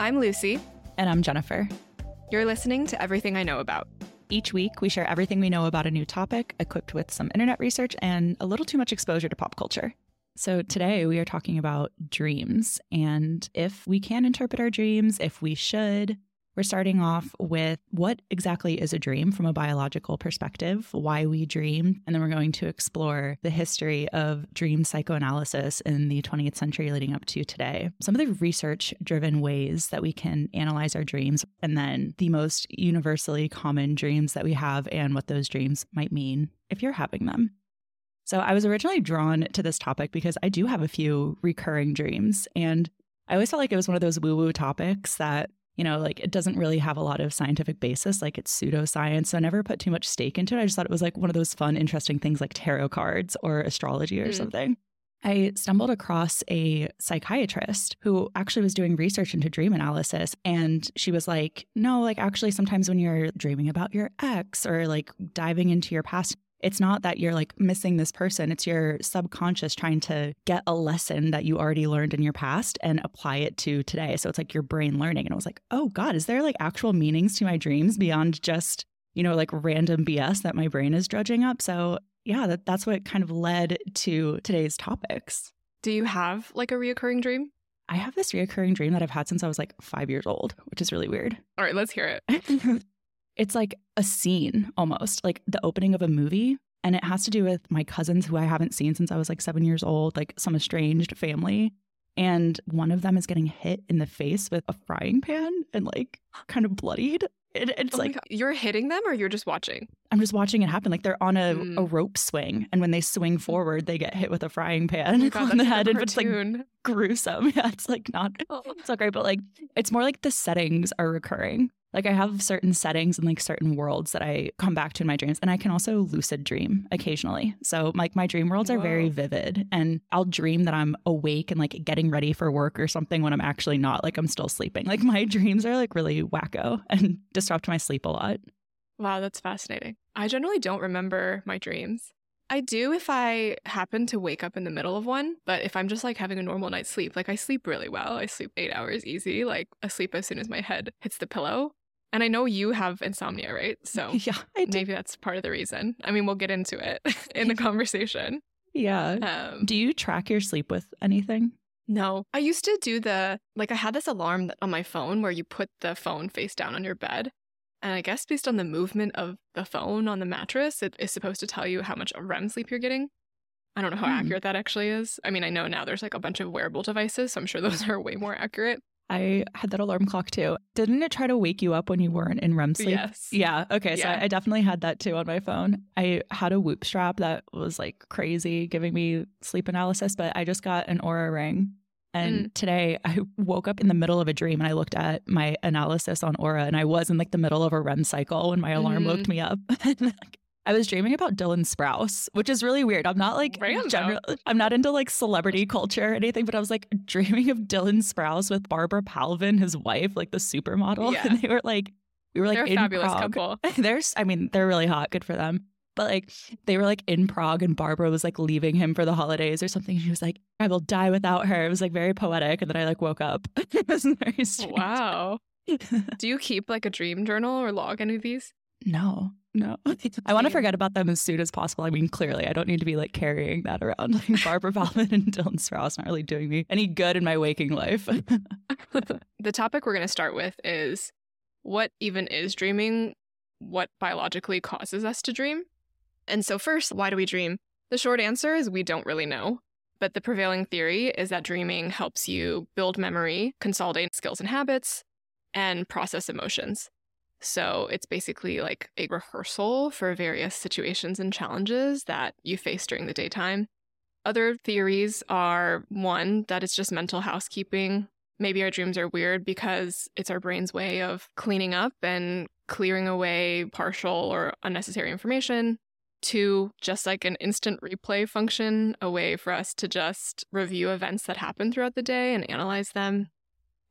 I'm Lucy. And I'm Jennifer. You're listening to Everything I Know About. Each week, we share everything we know about a new topic, equipped with some internet research and a little too much exposure to pop culture. So, today we are talking about dreams and if we can interpret our dreams, if we should, we're starting off with what exactly is a dream from a biological perspective, why we dream, and then we're going to explore the history of dream psychoanalysis in the 20th century leading up to today. Some of the research driven ways that we can analyze our dreams, and then the most universally common dreams that we have and what those dreams might mean if you're having them. So, I was originally drawn to this topic because I do have a few recurring dreams, and I always felt like it was one of those woo woo topics that you know, like it doesn't really have a lot of scientific basis, like it's pseudoscience. So I never put too much stake into it. I just thought it was like one of those fun, interesting things like tarot cards or astrology or mm. something. I stumbled across a psychiatrist who actually was doing research into dream analysis. And she was like, no, like actually, sometimes when you're dreaming about your ex or like diving into your past, it's not that you're like missing this person, it's your subconscious trying to get a lesson that you already learned in your past and apply it to today. So it's like your brain learning. And I was like, oh God, is there like actual meanings to my dreams beyond just, you know, like random BS that my brain is dredging up? So yeah, that, that's what kind of led to today's topics. Do you have like a reoccurring dream? I have this reoccurring dream that I've had since I was like five years old, which is really weird. All right, let's hear it. it's like a scene almost, like the opening of a movie. And it has to do with my cousins who I haven't seen since I was like seven years old, like some estranged family. And one of them is getting hit in the face with a frying pan and like kind of bloodied. It, it's oh like you're hitting them or you're just watching? I'm just watching it happen. Like they're on a, mm. a rope swing, and when they swing mm. forward, they get hit with a frying pan oh God, on the head, and it's like gruesome. Yeah, it's like not oh. it's not great, but like it's more like the settings are recurring. Like I have certain settings and like certain worlds that I come back to in my dreams. And I can also lucid dream occasionally. So like my dream worlds are very vivid. And I'll dream that I'm awake and like getting ready for work or something when I'm actually not. Like I'm still sleeping. Like my dreams are like really wacko and disrupt my sleep a lot. Wow, that's fascinating. I generally don't remember my dreams. I do if I happen to wake up in the middle of one, but if I'm just like having a normal night's sleep, like I sleep really well. I sleep eight hours easy, like asleep as soon as my head hits the pillow. And I know you have insomnia, right? So yeah, maybe that's part of the reason. I mean, we'll get into it in the conversation. Yeah. Um, do you track your sleep with anything? No. I used to do the, like, I had this alarm on my phone where you put the phone face down on your bed. And I guess based on the movement of the phone on the mattress, it is supposed to tell you how much REM sleep you're getting. I don't know how hmm. accurate that actually is. I mean, I know now there's like a bunch of wearable devices, so I'm sure those are way more accurate. I had that alarm clock too. Didn't it try to wake you up when you weren't in REM sleep? Yes. Yeah. Okay. So I, I definitely had that too on my phone. I had a whoop strap that was like crazy giving me sleep analysis, but I just got an Oura ring. And mm. today I woke up in the middle of a dream and I looked at my analysis on Oura and I was in like the middle of a REM cycle when my alarm mm. woke me up. I was dreaming about Dylan Sprouse, which is really weird. I'm not like general, I'm not into like celebrity culture or anything, but I was like dreaming of Dylan Sprouse with Barbara Palvin, his wife, like the supermodel. Yeah. And they were like, we were like they're in fabulous Prague. couple. There's, I mean, they're really hot. Good for them. But like they were like in Prague and Barbara was like leaving him for the holidays or something. She was like, I will die without her. It was like very poetic. And then I like woke up. it was very strange. Wow. Do you keep like a dream journal or log any of these? No. No. I want to forget about them as soon as possible. I mean, clearly, I don't need to be like carrying that around. Like Barbara Palvin and Dylan Sprouse not really doing me any good in my waking life. the topic we're going to start with is what even is dreaming? What biologically causes us to dream? And so, first, why do we dream? The short answer is we don't really know. But the prevailing theory is that dreaming helps you build memory, consolidate skills and habits, and process emotions. So it's basically like a rehearsal for various situations and challenges that you face during the daytime. Other theories are one, that it's just mental housekeeping. Maybe our dreams are weird because it's our brain's way of cleaning up and clearing away partial or unnecessary information. Two, just like an instant replay function, a way for us to just review events that happen throughout the day and analyze them.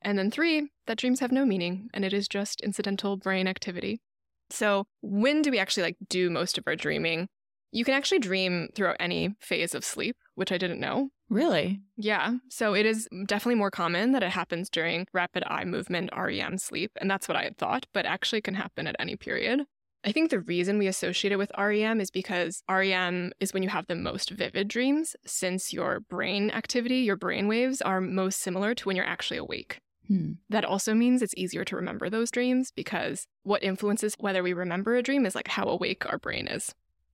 And then three, that dreams have no meaning and it is just incidental brain activity. So, when do we actually like do most of our dreaming? You can actually dream throughout any phase of sleep, which I didn't know. Really? Yeah. So it is definitely more common that it happens during rapid eye movement REM sleep. And that's what I had thought, but actually can happen at any period. I think the reason we associate it with REM is because REM is when you have the most vivid dreams, since your brain activity, your brain waves are most similar to when you're actually awake. Hmm. That also means it's easier to remember those dreams because what influences whether we remember a dream is like how awake our brain is.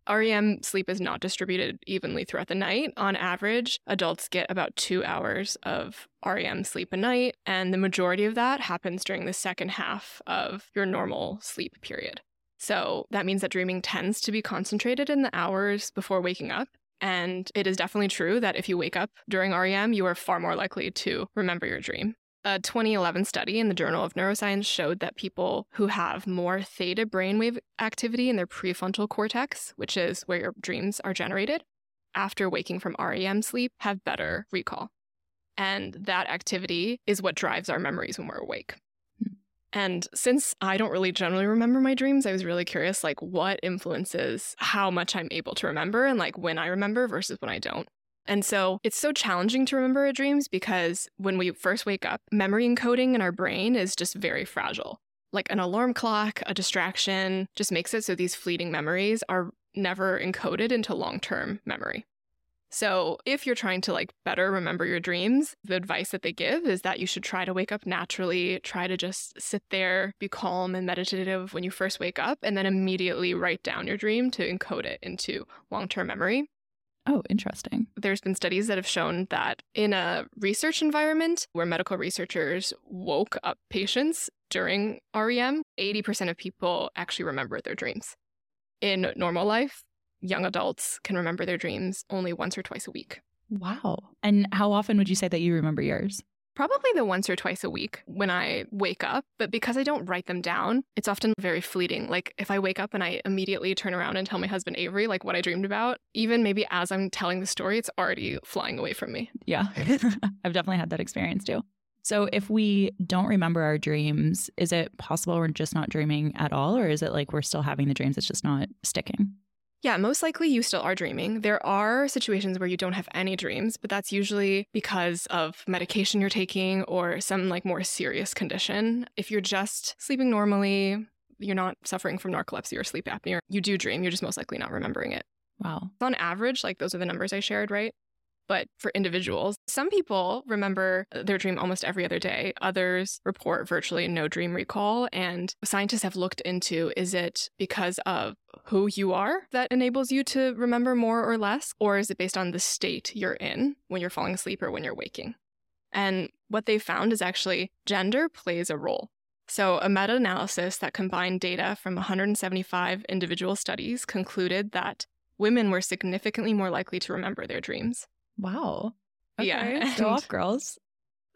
REM sleep is not distributed evenly throughout the night. On average, adults get about two hours of REM sleep a night, and the majority of that happens during the second half of your normal sleep period. So that means that dreaming tends to be concentrated in the hours before waking up. And it is definitely true that if you wake up during REM, you are far more likely to remember your dream. A 2011 study in the Journal of Neuroscience showed that people who have more theta brainwave activity in their prefrontal cortex, which is where your dreams are generated, after waking from REM sleep have better recall. And that activity is what drives our memories when we're awake. Hmm. And since I don't really generally remember my dreams, I was really curious like what influences how much I'm able to remember and like when I remember versus when I don't. And so it's so challenging to remember our dreams because when we first wake up, memory encoding in our brain is just very fragile. Like an alarm clock, a distraction just makes it so these fleeting memories are never encoded into long term memory. So, if you're trying to like better remember your dreams, the advice that they give is that you should try to wake up naturally, try to just sit there, be calm and meditative when you first wake up, and then immediately write down your dream to encode it into long term memory. Oh, interesting. There's been studies that have shown that in a research environment where medical researchers woke up patients during REM, 80% of people actually remember their dreams. In normal life, young adults can remember their dreams only once or twice a week. Wow. And how often would you say that you remember yours? Probably the once or twice a week when I wake up, but because I don't write them down, it's often very fleeting. Like if I wake up and I immediately turn around and tell my husband Avery like what I dreamed about, even maybe as I'm telling the story, it's already flying away from me. Yeah. I've definitely had that experience too. So if we don't remember our dreams, is it possible we're just not dreaming at all or is it like we're still having the dreams it's just not sticking? Yeah, most likely you still are dreaming. There are situations where you don't have any dreams, but that's usually because of medication you're taking or some like more serious condition. If you're just sleeping normally, you're not suffering from narcolepsy or sleep apnea, you do dream, you're just most likely not remembering it. Wow. On average, like those are the numbers I shared, right? But for individuals, some people remember their dream almost every other day. Others report virtually no dream recall. And scientists have looked into is it because of who you are that enables you to remember more or less? Or is it based on the state you're in when you're falling asleep or when you're waking? And what they found is actually gender plays a role. So, a meta analysis that combined data from 175 individual studies concluded that women were significantly more likely to remember their dreams. Wow. Okay. Yeah. Go off, girls.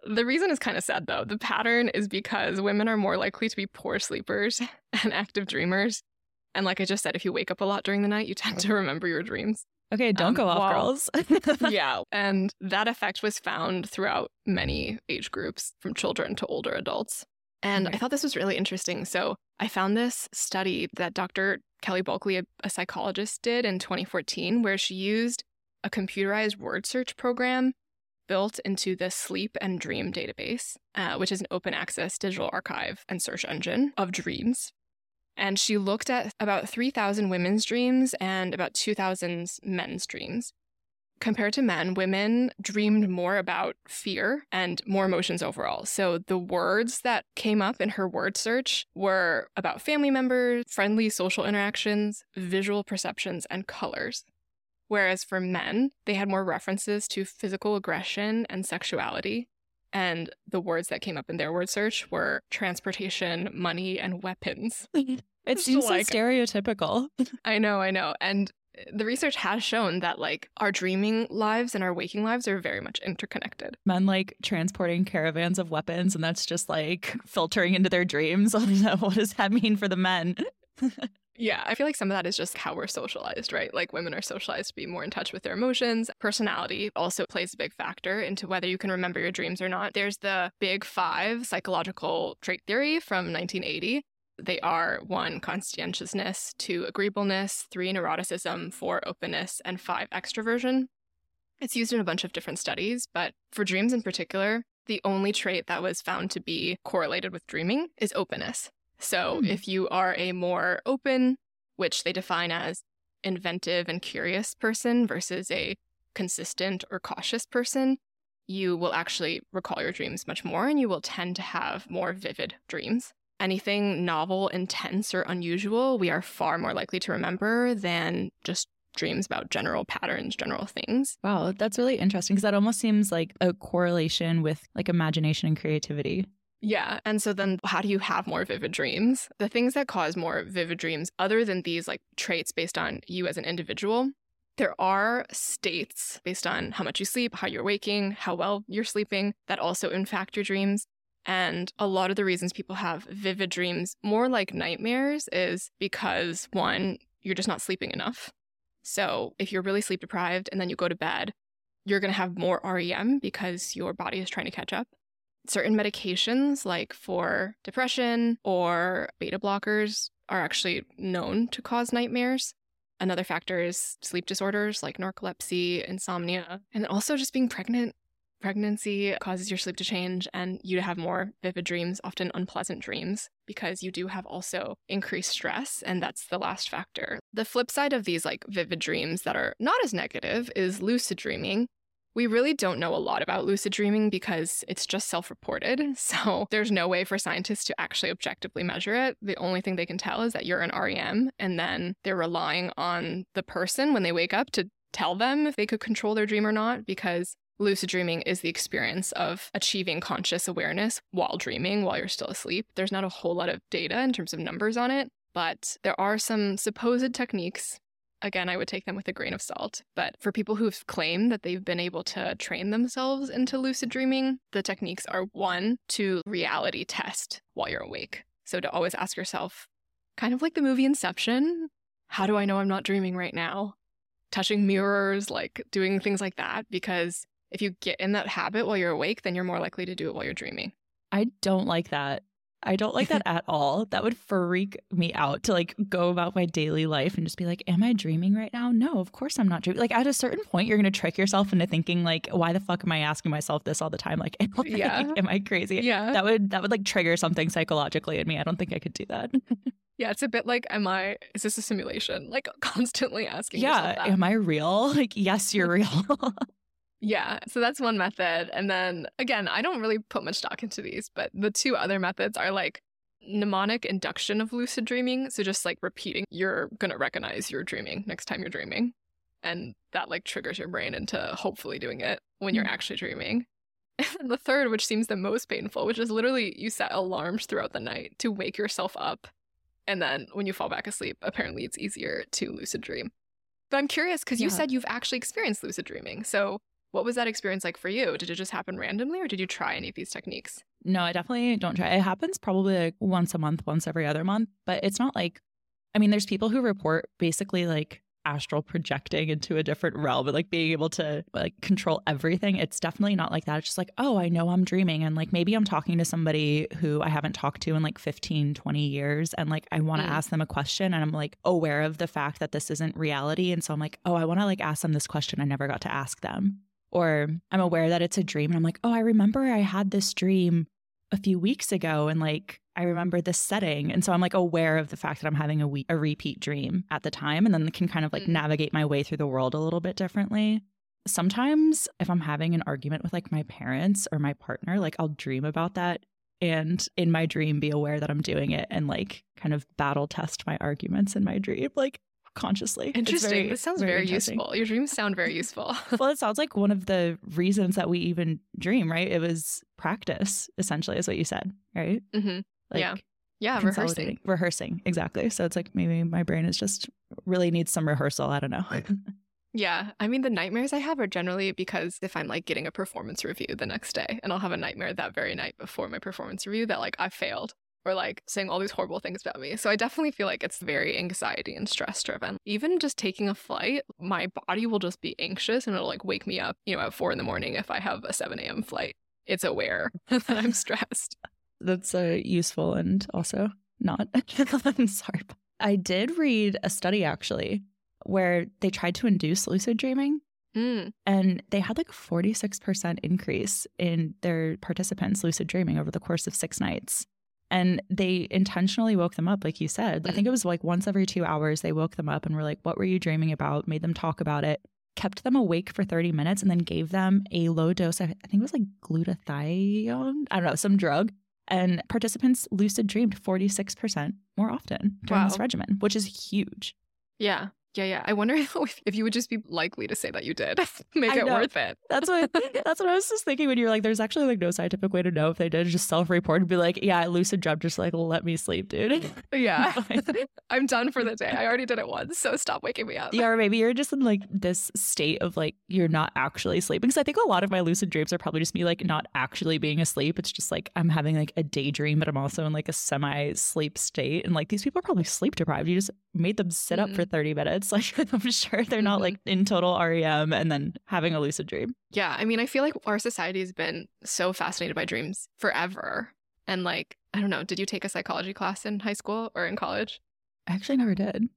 The reason is kind of sad though. The pattern is because women are more likely to be poor sleepers and active dreamers. And like I just said, if you wake up a lot during the night, you tend to remember your dreams. Okay, don't Um, go off, well- girls. yeah. And that effect was found throughout many age groups, from children to older adults. And I thought this was really interesting. So I found this study that Dr. Kelly Bulkeley, a, a psychologist, did in 2014, where she used a computerized word search program built into the Sleep and Dream database, uh, which is an open access digital archive and search engine of dreams. And she looked at about 3,000 women's dreams and about 2,000 men's dreams. Compared to men, women dreamed more about fear and more emotions overall. So the words that came up in her word search were about family members, friendly social interactions, visual perceptions, and colors. Whereas for men, they had more references to physical aggression and sexuality. And the words that came up in their word search were transportation, money, and weapons. it It's seems so like- stereotypical. I know, I know. And the research has shown that like our dreaming lives and our waking lives are very much interconnected. Men like transporting caravans of weapons, and that's just like filtering into their dreams. what does that mean for the men? Yeah, I feel like some of that is just how we're socialized, right? Like women are socialized to be more in touch with their emotions. Personality also plays a big factor into whether you can remember your dreams or not. There's the big five psychological trait theory from 1980. They are one, conscientiousness, two, agreeableness, three, neuroticism, four, openness, and five, extroversion. It's used in a bunch of different studies, but for dreams in particular, the only trait that was found to be correlated with dreaming is openness. So Hmm. if you are a more open, which they define as inventive and curious person versus a consistent or cautious person, you will actually recall your dreams much more and you will tend to have more vivid dreams. Anything novel, intense, or unusual, we are far more likely to remember than just dreams about general patterns, general things. Wow, that's really interesting because that almost seems like a correlation with like imagination and creativity. Yeah. And so then how do you have more vivid dreams? The things that cause more vivid dreams, other than these like traits based on you as an individual, there are states based on how much you sleep, how you're waking, how well you're sleeping that also impact your dreams. And a lot of the reasons people have vivid dreams, more like nightmares, is because one, you're just not sleeping enough. So if you're really sleep deprived and then you go to bed, you're going to have more REM because your body is trying to catch up certain medications like for depression or beta blockers are actually known to cause nightmares. Another factor is sleep disorders like narcolepsy, insomnia, and also just being pregnant. Pregnancy causes your sleep to change and you to have more vivid dreams, often unpleasant dreams, because you do have also increased stress, and that's the last factor. The flip side of these like vivid dreams that are not as negative is lucid dreaming, we really don't know a lot about lucid dreaming because it's just self reported. So there's no way for scientists to actually objectively measure it. The only thing they can tell is that you're an REM, and then they're relying on the person when they wake up to tell them if they could control their dream or not because. Lucid dreaming is the experience of achieving conscious awareness while dreaming, while you're still asleep. There's not a whole lot of data in terms of numbers on it, but there are some supposed techniques again, I would take them with a grain of salt. But for people who've claimed that they've been able to train themselves into lucid dreaming, the techniques are one, to reality test while you're awake. So to always ask yourself, kind of like the movie Inception, how do I know I'm not dreaming right now? Touching mirrors, like doing things like that, because if you get in that habit while you're awake, then you're more likely to do it while you're dreaming. I don't like that. I don't like that at all. That would freak me out to like go about my daily life and just be like, Am I dreaming right now? No, of course I'm not dreaming. Like at a certain point, you're going to trick yourself into thinking, like, why the fuck am I asking myself this all the time? Like, am I, Yeah. am I crazy? Yeah. That would that would like trigger something psychologically in me. I don't think I could do that. Yeah, it's a bit like, am I, is this a simulation? Like constantly asking yeah. Am I real? Like, yes, you're real. Yeah, so that's one method. And then again, I don't really put much stock into these, but the two other methods are like mnemonic induction of lucid dreaming. So just like repeating, you're going to recognize you're dreaming next time you're dreaming. And that like triggers your brain into hopefully doing it when you're Mm. actually dreaming. And then the third, which seems the most painful, which is literally you set alarms throughout the night to wake yourself up. And then when you fall back asleep, apparently it's easier to lucid dream. But I'm curious because you Yeah. said you've actually experienced lucid dreaming. So what was that experience like for you? Did it just happen randomly or did you try any of these techniques? No, I definitely don't try. It happens probably like once a month, once every other month, but it's not like, I mean, there's people who report basically like astral projecting into a different realm and like being able to like control everything. It's definitely not like that. It's just like, oh, I know I'm dreaming. And like maybe I'm talking to somebody who I haven't talked to in like 15, 20 years. And like I want to Mm. ask them a question and I'm like aware of the fact that this isn't reality. And so I'm like, oh, I want to like ask them this question I never got to ask them. Or I'm aware that it's a dream and I'm like, oh, I remember I had this dream a few weeks ago and like I remember this setting. And so I'm like aware of the fact that I'm having a, we- a repeat dream at the time and then can kind of like Mm. navigate my way through the world a little bit differently. Sometimes if I'm having an argument with like my parents or my partner, like I'll dream about that and in my dream be aware that I'm doing it and like kind of battle test my arguments in my dream like consciously. Interesting. very- this sounds very, interesting. useful. Your dreams sound very useful. well, it sounds like one of the reasons that we even dream, right? It was practice, essentially, is what you said, right? hmm Like Yeah. Yeah, rehearsing. Rehearsing, exactly. So it's like maybe my brain is just really needs some rehearsal. I don't know. Yeah. I mean, the nightmares I have are generally because if I'm like getting a performance review the next day and I'll have a nightmare that very night before my performance review that like I failed or like saying all these horrible things about me. So I definitely feel like it's very anxiety and stress driven. Even just taking a flight, my body will just be anxious and it'll like wake me up, you know, at four in the morning if I have a 7 a.m. flight. It's aware that I'm stressed. That's uh, useful and also not. I'm sorry. I did read a study actually where they tried to induce lucid dreaming Mm. And they had like a 46% increase in their participants lucid dreaming over the course of six nights. And they intentionally woke them up, like you said. I think it mm-hmm. was like once every two hours, they woke them up and were like, What were you dreaming about? Made them talk about it, kept them awake for 30 minutes, and then gave them a low dose, I think it was like glutathione, I don't know, some drug. And participants lucid dreamed 46% more often during Wow. this regimen, which is huge. Yeah. Yeah, yeah. I wonder if, if you would just be likely to say that you did. Make I it know. worth it. That's what that's what I was just thinking when you're like, there's actually like no scientific way to know if they did just self-report and be like, yeah, I lucid dreamt, just like let me sleep, dude. Yeah. I'm done for the day. I already did it once, so stop waking me up. yeah, or maybe you're just in like this state of like you're not actually sleeping. Because I think a lot of my lucid dreams are probably just me like not actually being asleep. It's just like I'm having like a daydream, but I'm also in like a semi-sleep state. And like these people are probably sleep deprived. You just made them sit up Mhm. for 30 minutes. Like I'm sure they're not Mhm. like in total REM and then having a lucid dream. Yeah, I mean, I feel like our society has been so fascinated by dreams forever. And like, I don't know, did you take a psychology class in high school or in college? I actually never did.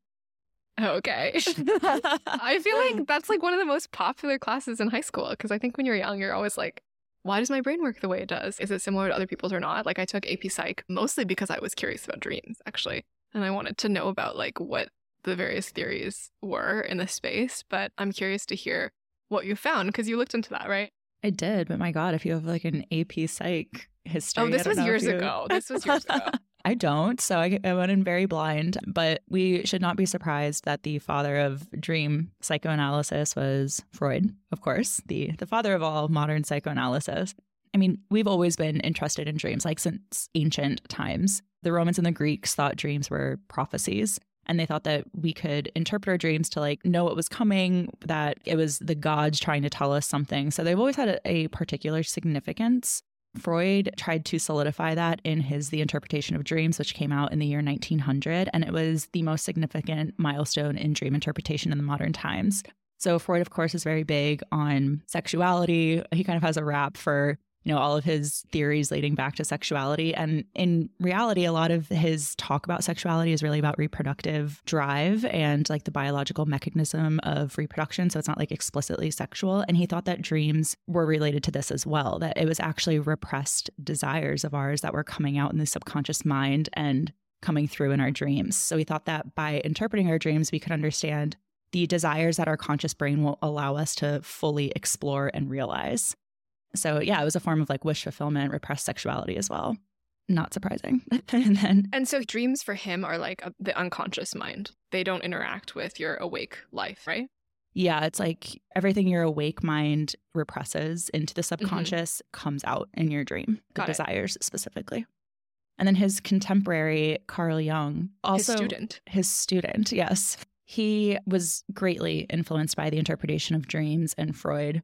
Oh, Okay. I feel like that's like one of the most popular classes in high school because I think when you're young, you're always like, why does my brain work the way it does? Is it similar to other people's or not? Like, I took AP Psych mostly because I was curious about dreams, actually. And I wanted to know about like what the various theories were in the space. But I'm curious to hear what you found because you looked into that, right? I did, but my God, if you have like an AP Psych history. Oh, this was years you- ago. This was years ago. I don't. So I, I went in very blind, but we should not be surprised that the father of dream psychoanalysis was Freud, of course, the, the father of all modern psychoanalysis. I mean, we've always been interested in dreams, like since ancient times. The Romans and the Greeks thought dreams were prophecies. And they thought that we could interpret our dreams to like know what was coming, that it was the gods trying to tell us something. So they've always had a, a particular significance. Freud tried to solidify that in his The Interpretation of Dreams, which came out in the year 1900. And it was the most significant milestone in dream interpretation in the modern times. So Freud, of course, is very big on sexuality. He kind of has a rap for you know all of his theories leading back to sexuality. And in reality a lot of his talk about sexuality is really about reproductive drive and like the biological mechanism of reproduction. So it's not like explicitly sexual. And he thought that dreams were related to this as well that it was actually repressed desires of ours that were coming out in the subconscious mind and coming through in our dreams. So he thought that by interpreting our dreams we could understand the desires that our conscious brain will allow us to fully explore and realize so yeah, it was a form of like wish fulfillment, repressed sexuality as well. Not surprising. and then And so dreams for him are like a, the unconscious mind. They don't interact with your awake life, right? yeah, it's like everything your awake mind represses into the subconscious comes out in your dream, the Mm-hmm. Got it. desires specifically. And then his contemporary Carl Jung, also His student. his student, yes. He was greatly influenced by the interpretation of dreams and Freud.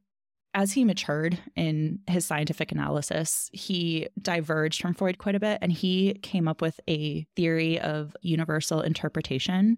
As he matured in his scientific analysis, he diverged from Freud quite a bit and he came up with a theory of universal interpretation.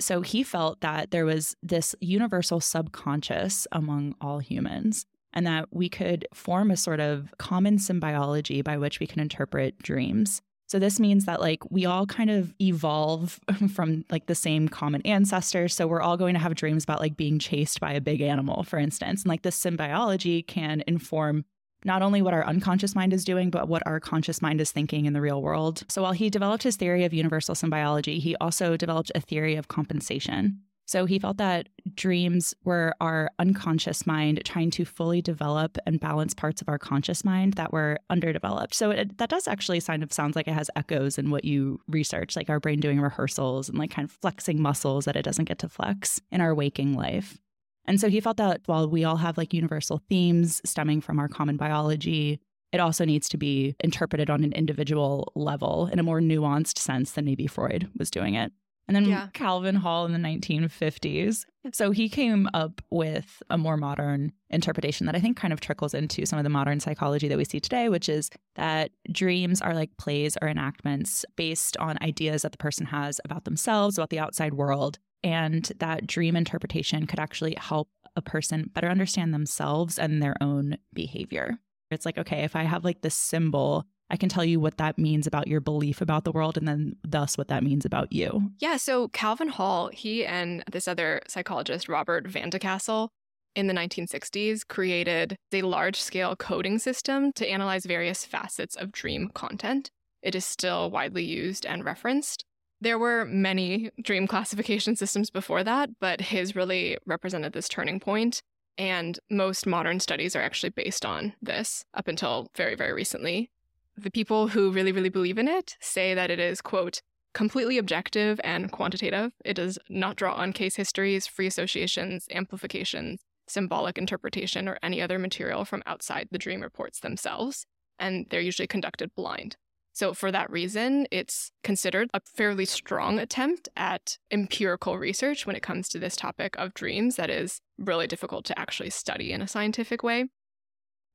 So he felt that there was this universal subconscious among all humans and that we could form a sort of common symbiology by which we can interpret dreams. So this means that like we all kind of evolve from like the same common ancestor. So we're all going to have dreams about like being chased by a big animal, for instance. And like this symbiology can inform not only what our unconscious mind is doing, but what our conscious mind is thinking in the real world. So while he developed his theory of universal symbiology, he also developed a theory of compensation. So he felt that dreams were our unconscious mind trying to fully develop and balance parts of our conscious mind that were underdeveloped. So it, that does actually kind of sounds like it has echoes in what you research, like our brain doing rehearsals and like kind of flexing muscles that it doesn't get to flex in our waking life. And so he felt that while we all have like universal themes stemming from our common biology, it also needs to be interpreted on an individual level in a more nuanced sense than maybe Freud was doing it. And then Yeah. Calvin Hall in the 1950s. So he came up with a more modern interpretation that I think kind of trickles into some of the modern psychology that we see today, which is that dreams are like plays or enactments based on ideas that the person has about themselves, about the outside world, and that dream interpretation could actually help a person better understand themselves and their own behavior. It's like, okay, if I have like this symbol, I can tell you what that means about your belief about the world and then thus what that means about you. Yeah, so Calvin Hall, he and this other psychologist, Robert Van de Castle, in the 1960s created a large scale coding system to analyze various facets of dream content. It is still widely used and referenced. There were many dream classification systems before that, but his really represented this turning point. And most modern studies are actually based on this up until very, very recently. The people who really, really believe in it say that it is, quote, completely objective and quantitative. It does not draw on case histories, free associations, amplifications, symbolic interpretation, or any other material from outside the dream reports themselves. And they're usually conducted blind. So, for that reason, it's considered a fairly strong attempt at empirical research when it comes to this topic of dreams that is really difficult to actually study in a scientific way.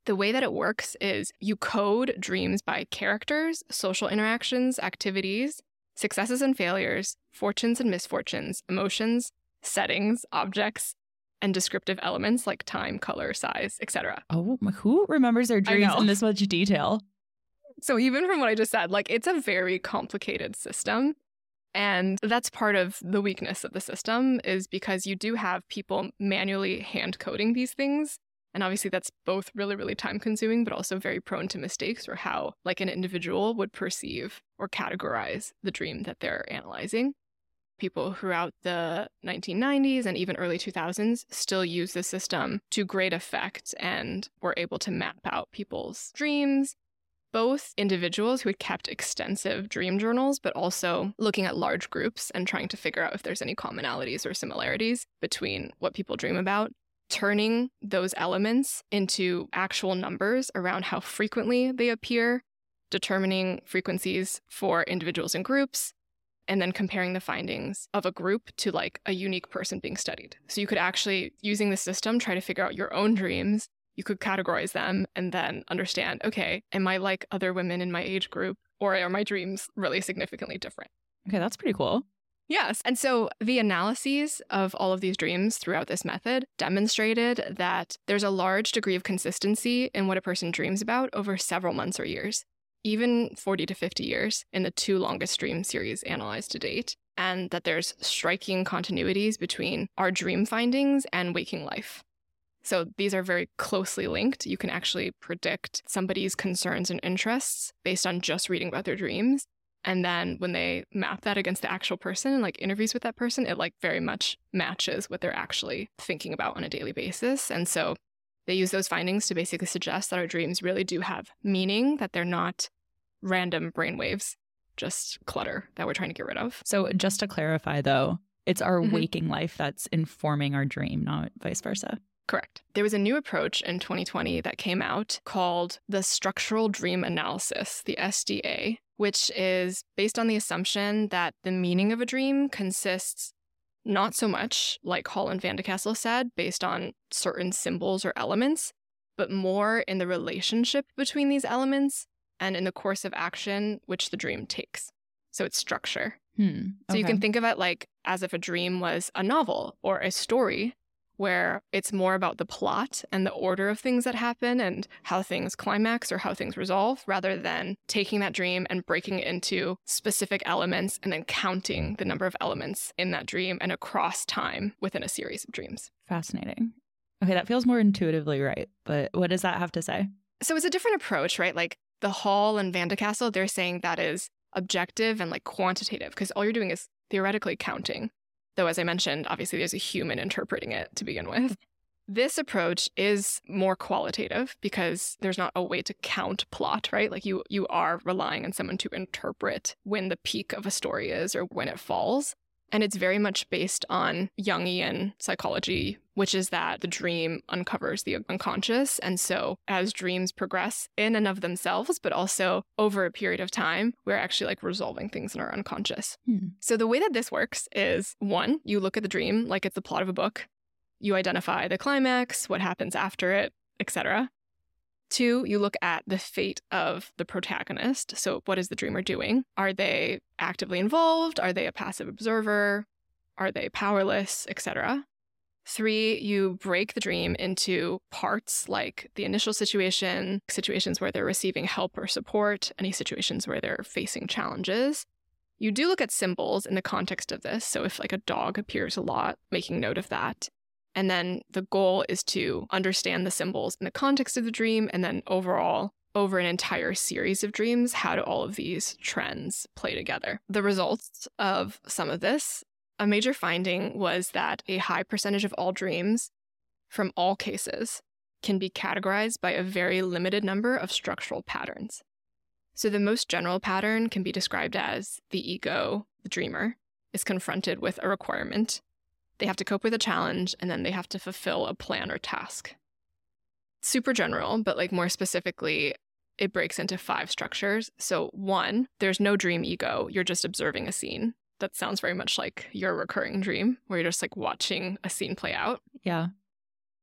The way that it works is you code dreams by characters, social interactions, activities, successes and failures, fortunes and misfortunes, emotions, settings, objects, and descriptive elements like time, color, size, etc. Oh, who remembers their dreams in this much detail? So even from what I just said, like it's a very complicated system. And that's part of the weakness of the system is because you do have people manually hand coding these things. And obviously that's both really, really time consuming, but also very prone to mistakes or how like an individual would perceive or categorize the dream that they're analyzing. People throughout the 1990s and even early 2000s still use the system to great effect and were able to map out people's dreams both individuals who had kept extensive dream journals, but also looking at large groups and trying to figure out if there's any commonalities or similarities between what people dream about. Turning those elements into actual numbers around how frequently they appear, determining frequencies for individuals and groups, and then comparing the findings of a group to like a unique person being studied. So you could actually, using the system, try to figure out your own dreams you could categorize them and then understand okay, am I like other women in my age group or are my dreams really significantly different? Okay, that's pretty cool. Yes. And so the analyses of all of these dreams throughout this method demonstrated that there's a large degree of consistency in what a person dreams about over several months or years, even 40 to 50 years in the two longest dream series analyzed to date, and that there's striking continuities between our dream findings and waking life. So these are very closely linked. You can actually predict somebody's concerns and interests based on just reading about their dreams. And then when they map that against the actual person and like interviews with that person, it like very much matches what they're actually thinking about on a daily basis. And so they use those findings to basically suggest that our dreams really do have meaning, that they're not random brainwaves, just clutter that we're trying to get rid of. So just to clarify though, it's our mm-hmm. waking life that's informing our dream, not vice versa. Correct. There was a new approach in 2020 that came out called the Structural Dream Analysis, the SDA, which is based on the assumption that the meaning of a dream consists not so much, like Hall and Van de Castle said, based on certain symbols or elements, but more in the relationship between these elements and in the course of action which the dream takes. So it's structure. Hmm, okay. So you can think of it like as if a dream was a novel or a story where it's more about the plot and the order of things that happen and how things climax or how things resolve rather than taking that dream and breaking it into specific elements and then counting the number of elements in that dream and across time within a series of dreams. Fascinating. Okay, that feels more intuitively right, but what does that have to say? So it's a different approach, right? Like the Hall and Van de Castle, they're saying that is objective and like quantitative because all you're doing is theoretically counting. Though, as I mentioned, obviously there's a human interpreting it to begin with. This approach is more qualitative because there's not a way to count plot, right? Like you you are relying on someone to interpret when the peak of a story is or when it falls. And it's very much based on Jungian psychology, which is that the dream uncovers the unconscious. And so, as dreams progress in and of themselves, but also over a period of time, we're actually like resolving things in our unconscious. Hmm. So, the way that this works is one, you look at the dream like it's the plot of a book, you identify the climax, what happens after it, etc. Two, you look at the fate of the protagonist. So, what is the dreamer doing? Are they actively involved? Are they a passive observer? Are they powerless, etc.? Three, you break the dream into parts like the initial situation, situations where they're receiving help or support, any situations where they're facing challenges. You do look at symbols in the context of this. So, if like a dog appears a lot, making note of that. And then the goal is to understand the symbols in the context of the dream and then overall over an entire series of dreams, how do all of these trends play together? The results of some of this, a major finding was that a high percentage of all dreams from all cases can be categorized by a very limited number of structural patterns. So, the most general pattern can be described as the ego, the dreamer, is confronted with a requirement. They have to cope with a challenge and then they have to fulfill a plan or task. Super general, but like more specifically, it breaks into five structures. So, one, there's no dream ego, you're just observing a scene. That sounds very much like your recurring dream, where you're just like watching a scene play out. Yeah.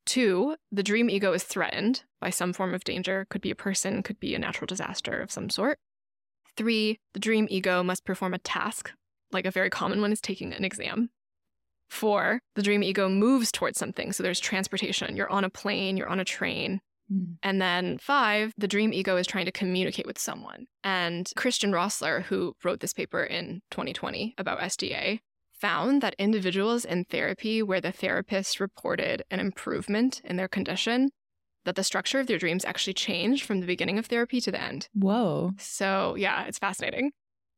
Two, the dream ego is threatened by some form of danger, could be a person, could be a natural disaster of some sort. Three, the dream ego must perform a task, like a very common one is taking an exam. Four, the dream ego moves towards something. So there's transportation. You're on a plane, you're on a train. Mm. And then five, the dream ego is trying to communicate with someone. And Christian Roesler, who wrote this paper in 2020 about SDA, found that individuals in therapy where the therapist reported an improvement in their condition, that the structure of their dreams actually changed from the beginning of therapy to the end. Whoa. So, yeah, it's fascinating.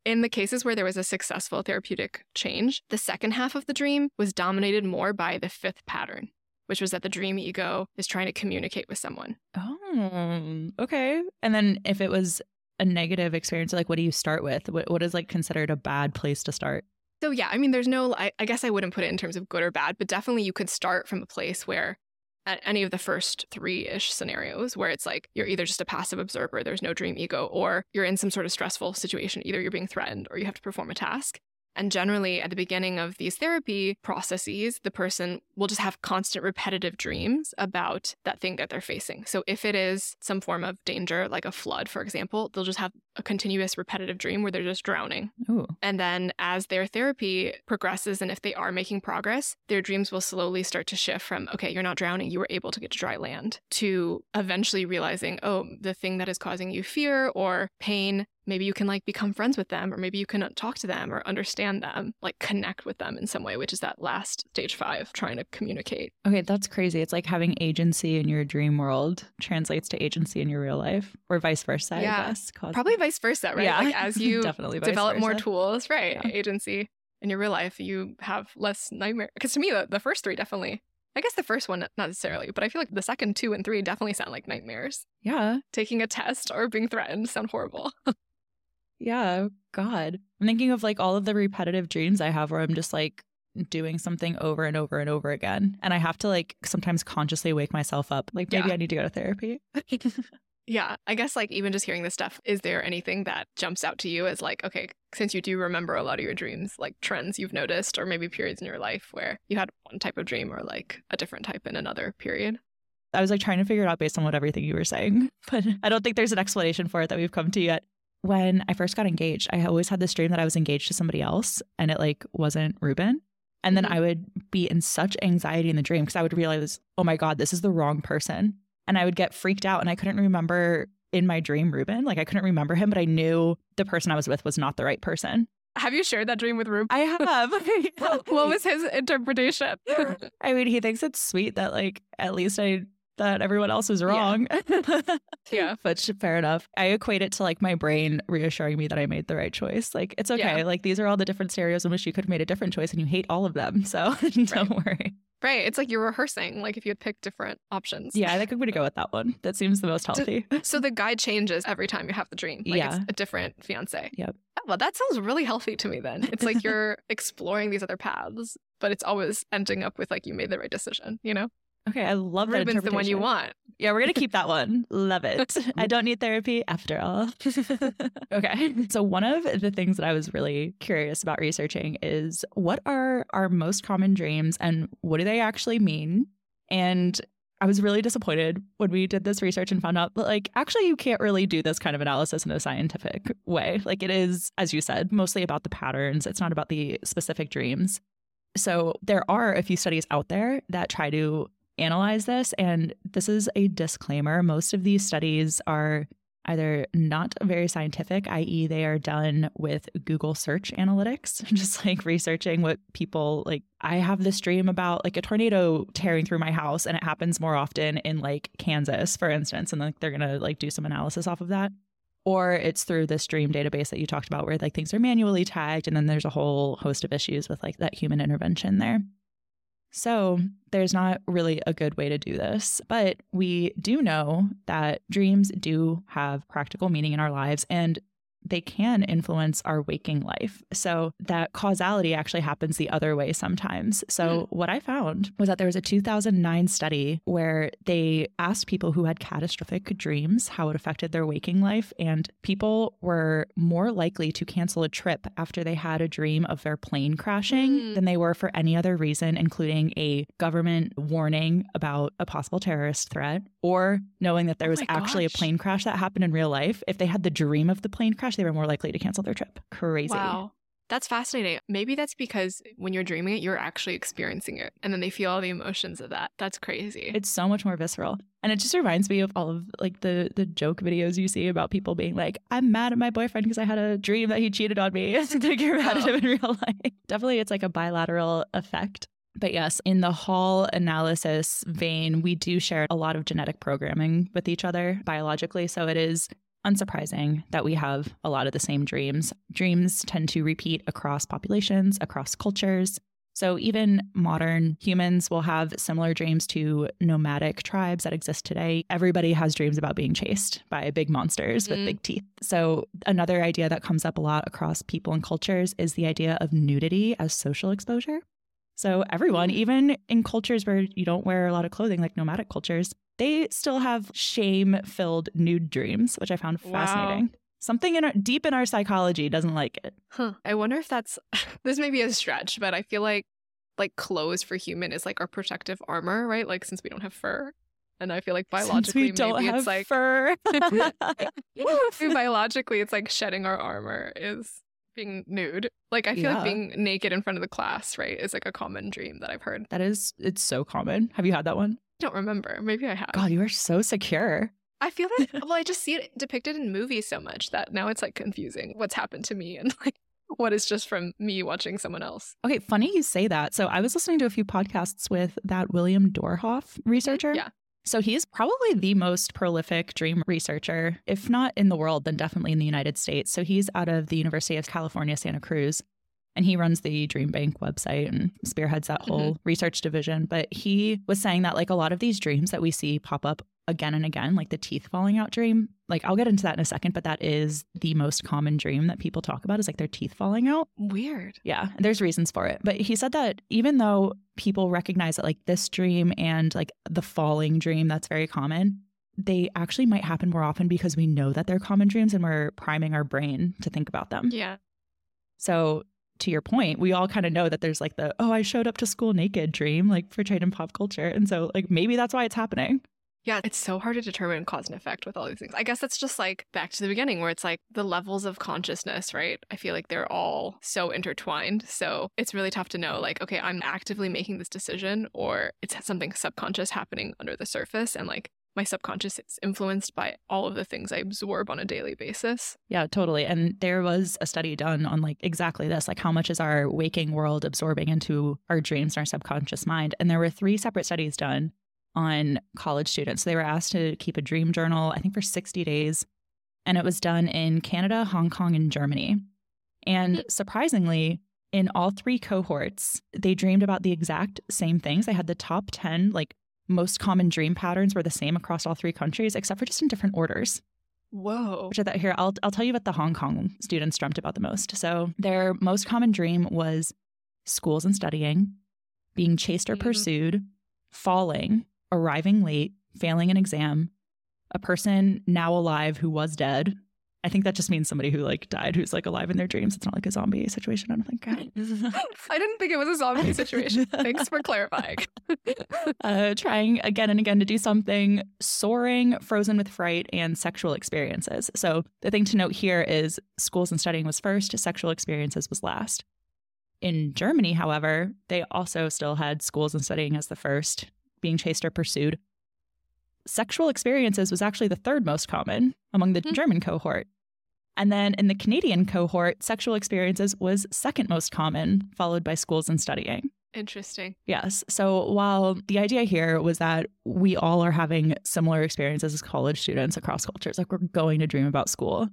In the cases where there was a successful therapeutic change, the second half of the dream was dominated more by the fifth pattern, which was that the dream ego is trying to communicate with someone. Oh, okay. And then if it was a negative experience, like what do you start with? What, what is like considered a bad place to start? So, yeah, I mean, there's no, I, I, guess I wouldn't put it in terms of good or bad, but definitely you could start from a place where at any of the first three ish scenarios where it's like you're either just a passive observer, there's no dream ego, or you're in some sort of stressful situation. Either you're being threatened or you have to perform a task. And generally, at the beginning of these therapy processes, the person will just have constant repetitive dreams about that thing that they're facing. So, if it is some form of danger, like a flood, for example, they'll just have a continuous repetitive dream where they're just drowning. Ooh. And then, as their therapy progresses, and if they are making progress, their dreams will slowly start to shift from, okay, you're not drowning, you were able to get to dry land, to eventually realizing, oh, the thing that is causing you fear or pain maybe you can like become friends with them or maybe you can talk to them or understand them like connect with them in some way which is that last stage five trying to communicate okay that's crazy it's like having agency in your dream world translates to agency in your real life or vice versa yeah. i guess probably vice versa right yeah. like as you definitely develop more tools right yeah. agency in your real life you have less nightmare because to me the, the first three definitely I guess the first one, not necessarily, but I feel like the second two and three definitely sound like nightmares. Yeah. Taking a test or being threatened sound horrible. Yeah, God. I'm thinking of like all of the repetitive dreams I have where I'm just like doing something over and over and over again. And I have to like sometimes consciously wake myself up. Like maybe yeah. I need to go to therapy. yeah. I guess like even just hearing this stuff, is there anything that jumps out to you as like, okay, since you do remember a lot of your dreams, like trends you've noticed, or maybe periods in your life where you had one type of dream or like a different type in another period? I was like trying to figure it out based on what everything you were saying, but I don't think there's an explanation for it that we've come to yet when I first got engaged, I always had this dream that I was engaged to somebody else and it like wasn't Ruben. And then mm-hmm. I would be in such anxiety in the dream because I would realize, oh my God, this is the wrong person. And I would get freaked out and I couldn't remember in my dream Ruben. Like I couldn't remember him, but I knew the person I was with was not the right person. Have you shared that dream with Ruben? I have. what was his interpretation? I mean, he thinks it's sweet that like at least I that everyone else is wrong. Yeah. yeah. But fair enough. I equate it to like my brain reassuring me that I made the right choice. Like, it's okay. Yeah. Like, these are all the different scenarios in which you could have made a different choice and you hate all of them. So don't right. worry. Right. It's like you're rehearsing, like if you had picked different options. Yeah, I think I'm going to go with that one. That seems the most healthy. So the guide changes every time you have the dream. Like yeah. it's a different fiance. Yep. Oh, well, that sounds really healthy to me then. It's like you're exploring these other paths, but it's always ending up with like you made the right decision, you know? Okay, I love that. Ruben's the one you want. Yeah, we're gonna keep that one. love it. I don't need therapy after all. okay. So one of the things that I was really curious about researching is what are our most common dreams and what do they actually mean? And I was really disappointed when we did this research and found out that, like, actually, you can't really do this kind of analysis in a scientific way. Like, it is, as you said, mostly about the patterns, it's not about the specific dreams. So, there are a few studies out there that try to analyze this. And this is a disclaimer. Most of these studies are either not very scientific, i.e., they are done with Google search analytics, just like researching what people like. I have this dream about like a tornado tearing through my house, and it happens more often in like Kansas, for instance, and like they're gonna like do some analysis off of that. Or it's through this dream database that you talked about where like things are manually tagged, and then there's a whole host of issues with like that human intervention there. So, there's not really a good way to do this, but we do know that dreams do have practical meaning in our lives. And they can influence our waking life. So that causality actually happens the other way sometimes. So, mm. what I found was that there was a 2009 study where they asked people who had catastrophic dreams how it affected their waking life. And people were more likely to cancel a trip after they had a dream of their plane crashing mm. than they were for any other reason, including a government warning about a possible terrorist threat or knowing that there oh was actually gosh. a plane crash that happened in real life. If they had the dream of the plane crash, they were more likely to cancel their trip. Crazy. Wow. That's fascinating. Maybe that's because when you're dreaming it, you're actually experiencing it. And then they feel all the emotions of that. That's crazy. It's so much more visceral. And it just reminds me of all of like the the joke videos you see about people being like, I'm mad at my boyfriend because I had a dream that he cheated on me. like you're mad at oh. him in real life. Definitely it's like a bilateral effect. But yes, in the Hall analysis vein, we do share a lot of genetic programming with each other biologically. So it is unsurprising that we have a lot of the same dreams. Dreams tend to repeat across populations, across cultures. So even modern humans will have similar dreams to nomadic tribes that exist today. Everybody has dreams about being chased by big monsters mm. with big teeth. So another idea that comes up a lot across people and cultures is the idea of nudity as social exposure. So everyone, mm-hmm. even in cultures where you don't wear a lot of clothing, like nomadic cultures, they still have shame-filled nude dreams, which I found fascinating. Wow. Something in our, deep in our psychology doesn't like it. Huh. I wonder if that's this may be a stretch, but I feel like like clothes for human is like our protective armor, right? Like since we don't have fur. And I feel like biologically Since we don't maybe have it's like fur. biologically it's like shedding our armor is being nude. Like I feel yeah. like being naked in front of the class, right, is like a common dream that I've heard. That is it's so common. Have you had that one? I don't remember. Maybe I have. God, you are so secure. I feel like well, I just see it depicted in movies so much that now it's like confusing what's happened to me and like what is just from me watching someone else. Okay, funny you say that. So I was listening to a few podcasts with that William Domhoff researcher. Yeah. So he's probably the most prolific dream researcher, if not in the world, then definitely in the United States. So he's out of the University of California, Santa Cruz. And he runs the Dream Bank website and spearheads that whole mm-hmm. research division. But he was saying that, like, a lot of these dreams that we see pop up again and again, like the teeth falling out dream. Like I'll get into that in a second, but that is the most common dream that people talk about is like their teeth falling out. Weird. Yeah, there's reasons for it. But he said that even though people recognize that like this dream and like the falling dream that's very common, they actually might happen more often because we know that they're common dreams and we're priming our brain to think about them. Yeah. So to your point, we all kind of know that there's like the, oh, I showed up to school naked dream, like portrayed in pop culture. And so, like, maybe that's why it's happening. Yeah, it's so hard to determine cause and effect with all these things. I guess that's just like back to the beginning where it's like the levels of consciousness, right? I feel like they're all so intertwined. So it's really tough to know, like, okay, I'm actively making this decision or it's something subconscious happening under the surface. And like my subconscious is influenced by all of the things I absorb on a daily basis. Yeah, totally. And there was a study done on like exactly this, like how much is our waking world absorbing into our dreams and our subconscious mind. And there were three separate studies done on college students. They were asked to keep a dream journal, I think for 60 days. And it was done in Canada, Hong Kong, and Germany. And surprisingly, in all three cohorts, they dreamed about the exact same things. They had the top 10, like most common dream patterns were the same across all three countries, except for just in different orders. Whoa. Which I thought here, I'll, I'll tell you what the Hong Kong students dreamt about the most. So their most common dream was schools and studying, being chased or mm-hmm. pursued, falling, arriving late, failing an exam, a person now alive who was dead. I think that just means somebody who like died who's like alive in their dreams. It's not like a zombie situation. I don't think. I didn't think it was a zombie situation. Thanks for clarifying. uh, trying again and again to do something, soaring, frozen with fright, and sexual experiences. So the thing to note here is schools and studying was first, sexual experiences was last. In Germany, however, they also still had schools and studying as the first, being chased or pursued. sexual experiences was actually the third most common among the Hmm. German cohort. And then in the Canadian cohort, sexual experiences was second most common, followed by schools and studying. Interesting. Yes. So while the idea here was that we all are having similar experiences as college students across cultures, like we're going to dream about school.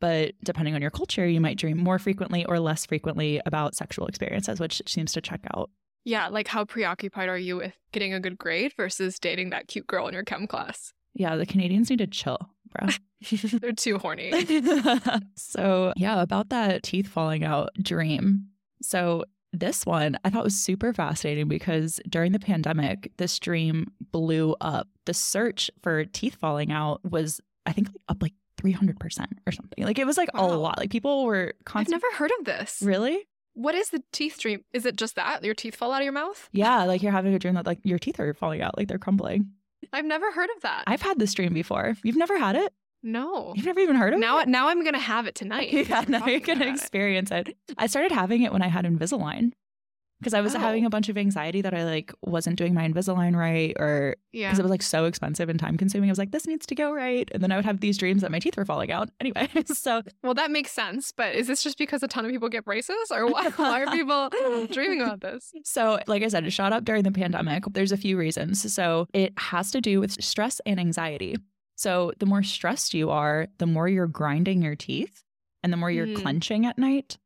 But depending on your culture, you might dream more frequently or less frequently about sexual experiences, which seems to check out. Yeah, like how preoccupied are you with getting a good grade versus dating that cute girl in your chem class? Yeah, the Canadians need to chill, bro. They're too horny. so, yeah, about that teeth falling out dream. So, this one I thought was super fascinating because during the pandemic, this dream blew up. The search for teeth falling out was, I think, like up like 300% or something. Like, it was like a lot. Like, people were constantly. I've never heard of this. Really? What is the teeth dream? Is it just that your teeth fall out of your mouth? Yeah, like you're having a dream that like your teeth are falling out, like they're crumbling. I've never heard of that. I've had this dream before. You've never had it? no. You've never even heard of Now, it? now I'm gonna have it tonight. yeah, now you're gonna about it. experience it. I started having it when I had Invisalign because I was Oh. having a bunch of anxiety that I like wasn't doing my Invisalign right, or Yeah. because it was like so expensive and time consuming. I was like, this needs to go right, and then I would have these dreams that my teeth were falling out. Anyway, so Well, that makes sense. But is this just because a ton of people get braces, or why, why are people dreaming about this? So, like I said, it shot up during the pandemic. There's a few reasons. So, it has to do with stress and anxiety. So, the more stressed you are, the more you're grinding your teeth and the more you're Hmm. clenching at night.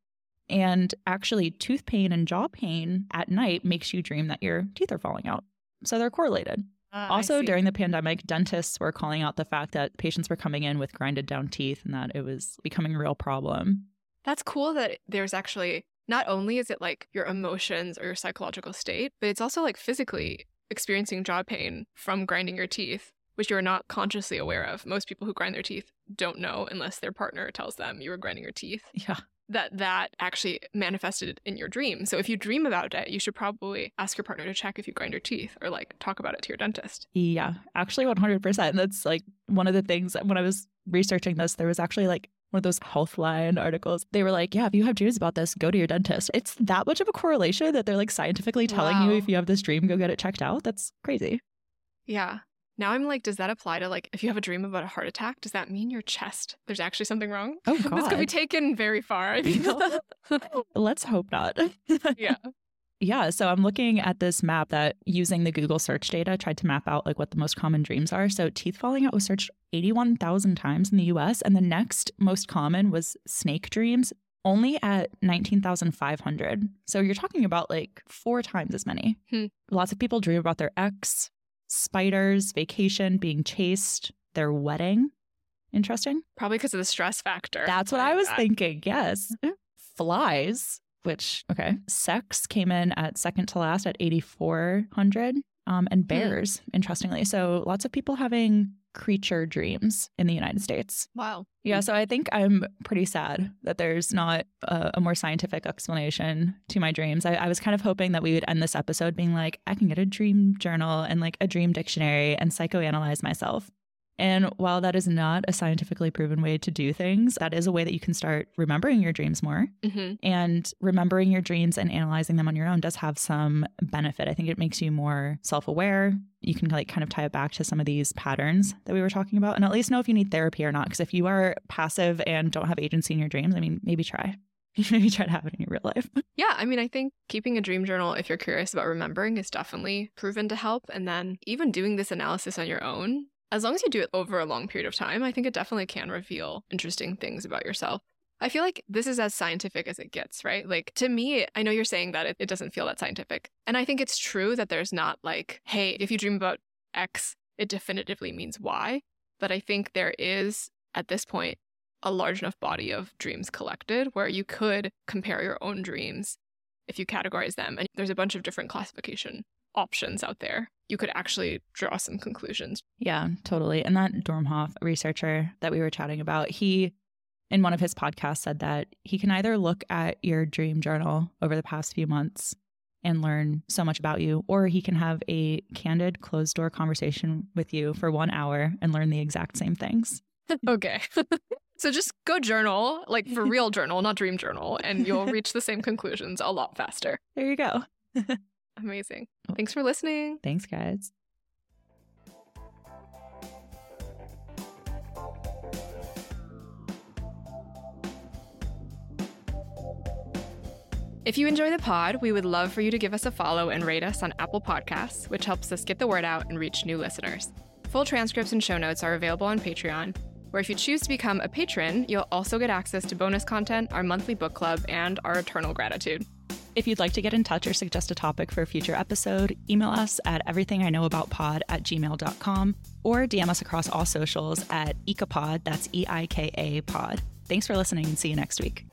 And actually, tooth pain and jaw pain at night makes you dream that your teeth are falling out. So, they're correlated. Ah, I also, during the pandemic, dentists were calling out the fact that patients were coming in with grinded down teeth and that it was becoming a real problem. That's cool that there's actually not only is it like your emotions or your psychological state, but it's also like physically experiencing jaw pain from grinding your teeth, which you're not consciously aware of. Most people who grind their teeth don't know unless their partner tells them you were grinding your teeth Yeah. That that actually manifested in your dream. So if you dream about it, you should probably ask your partner to check if you grind your teeth or like talk about it to your dentist. Yeah, actually 100%. That's like one of the things when I was researching this, there was actually like one of those Healthline articles. They were like, yeah, if you have dreams about this, go to your dentist. It's that much of a correlation that they're like scientifically telling you if you have this dream, go get it checked out. That's crazy. Yeah. Now I'm like, does that apply to like if you have a dream about a heart attack? Does that mean your chest there's actually something wrong? Oh, God, this could be taken very far. I feel. Let's hope not. yeah. Yeah, so I'm looking at this map that using the Google search data tried to map out like what the most common dreams are. So teeth falling out was searched 81,000 times in the US and the next most common was snake dreams only at 19,500. So you're talking about like four times as many. Hmm. Lots of people dream about their ex, spiders, vacation, being chased, their wedding. Interesting. Probably because of the stress factor. That's what I was that. thinking. Yes. Flies, which, okay. Sex came in at second to last at 8,400. Um, and bears, interestingly. So lots of people having creature dreams in the United States. Wow. Yeah. So I think I'm pretty sad that there's not a, a more scientific explanation to my dreams. I, I was kind of hoping that we would end this episode being like, I can get a dream journal and like a dream dictionary and psychoanalyze myself. And while that is not a scientifically proven way to do things, that is a way that you can start remembering your dreams more. hmm And remembering your dreams and analyzing them on your own does have some benefit. I think it makes you more self aware. You can like kind of tie it back to some of these patterns that we were talking about and at least know if you need therapy or not. Because if you are passive and don't have agency in your dreams, I mean, maybe try. maybe try to have it in your real life. Yeah, I mean, I think keeping a dream journal, if you're curious about remembering, is definitely proven to help. And then even doing this analysis on your own, as long as you do it over a long period of time, I think it definitely can reveal interesting things about yourself. I feel like this is as scientific as it gets, right? Like to me, I know you're saying that it, it doesn't feel that scientific. And I think it's true that there's not like, hey, if you dream about X, it definitively means Y. But I think there is, at this point, a large enough body of dreams collected where you could compare your own dreams if you categorize them. And there's a bunch of different classification options out there. You could actually draw some conclusions. Yeah, totally. And that Domhoff researcher that we were chatting about, he, in one of his podcasts, said that he can either look at your dream journal over the past few months and learn so much about you, or he can have a candid, closed door conversation with you for one hour and learn the exact same things. okay. so just go journal, like for real journal, not dream journal, and you'll reach the same conclusions a lot faster. There you go. Amazing. Oh. Thanks for listening. Thanks, guys. If you enjoy the pod, we would love for you to give us a follow and rate us on Apple Podcasts, which helps us get the word out and reach new listeners. Full transcripts and show notes are available on Patreon, where if you choose to become a patron, you'll also get access to bonus content, our monthly book club, and our eternal gratitude. If you'd like to get in touch or suggest a topic for a future episode, email us at everythingiknowaboutpod at gmail.com or DM us across all socials at EikaPod, that's E I K A pod. Thanks for listening and see you next week.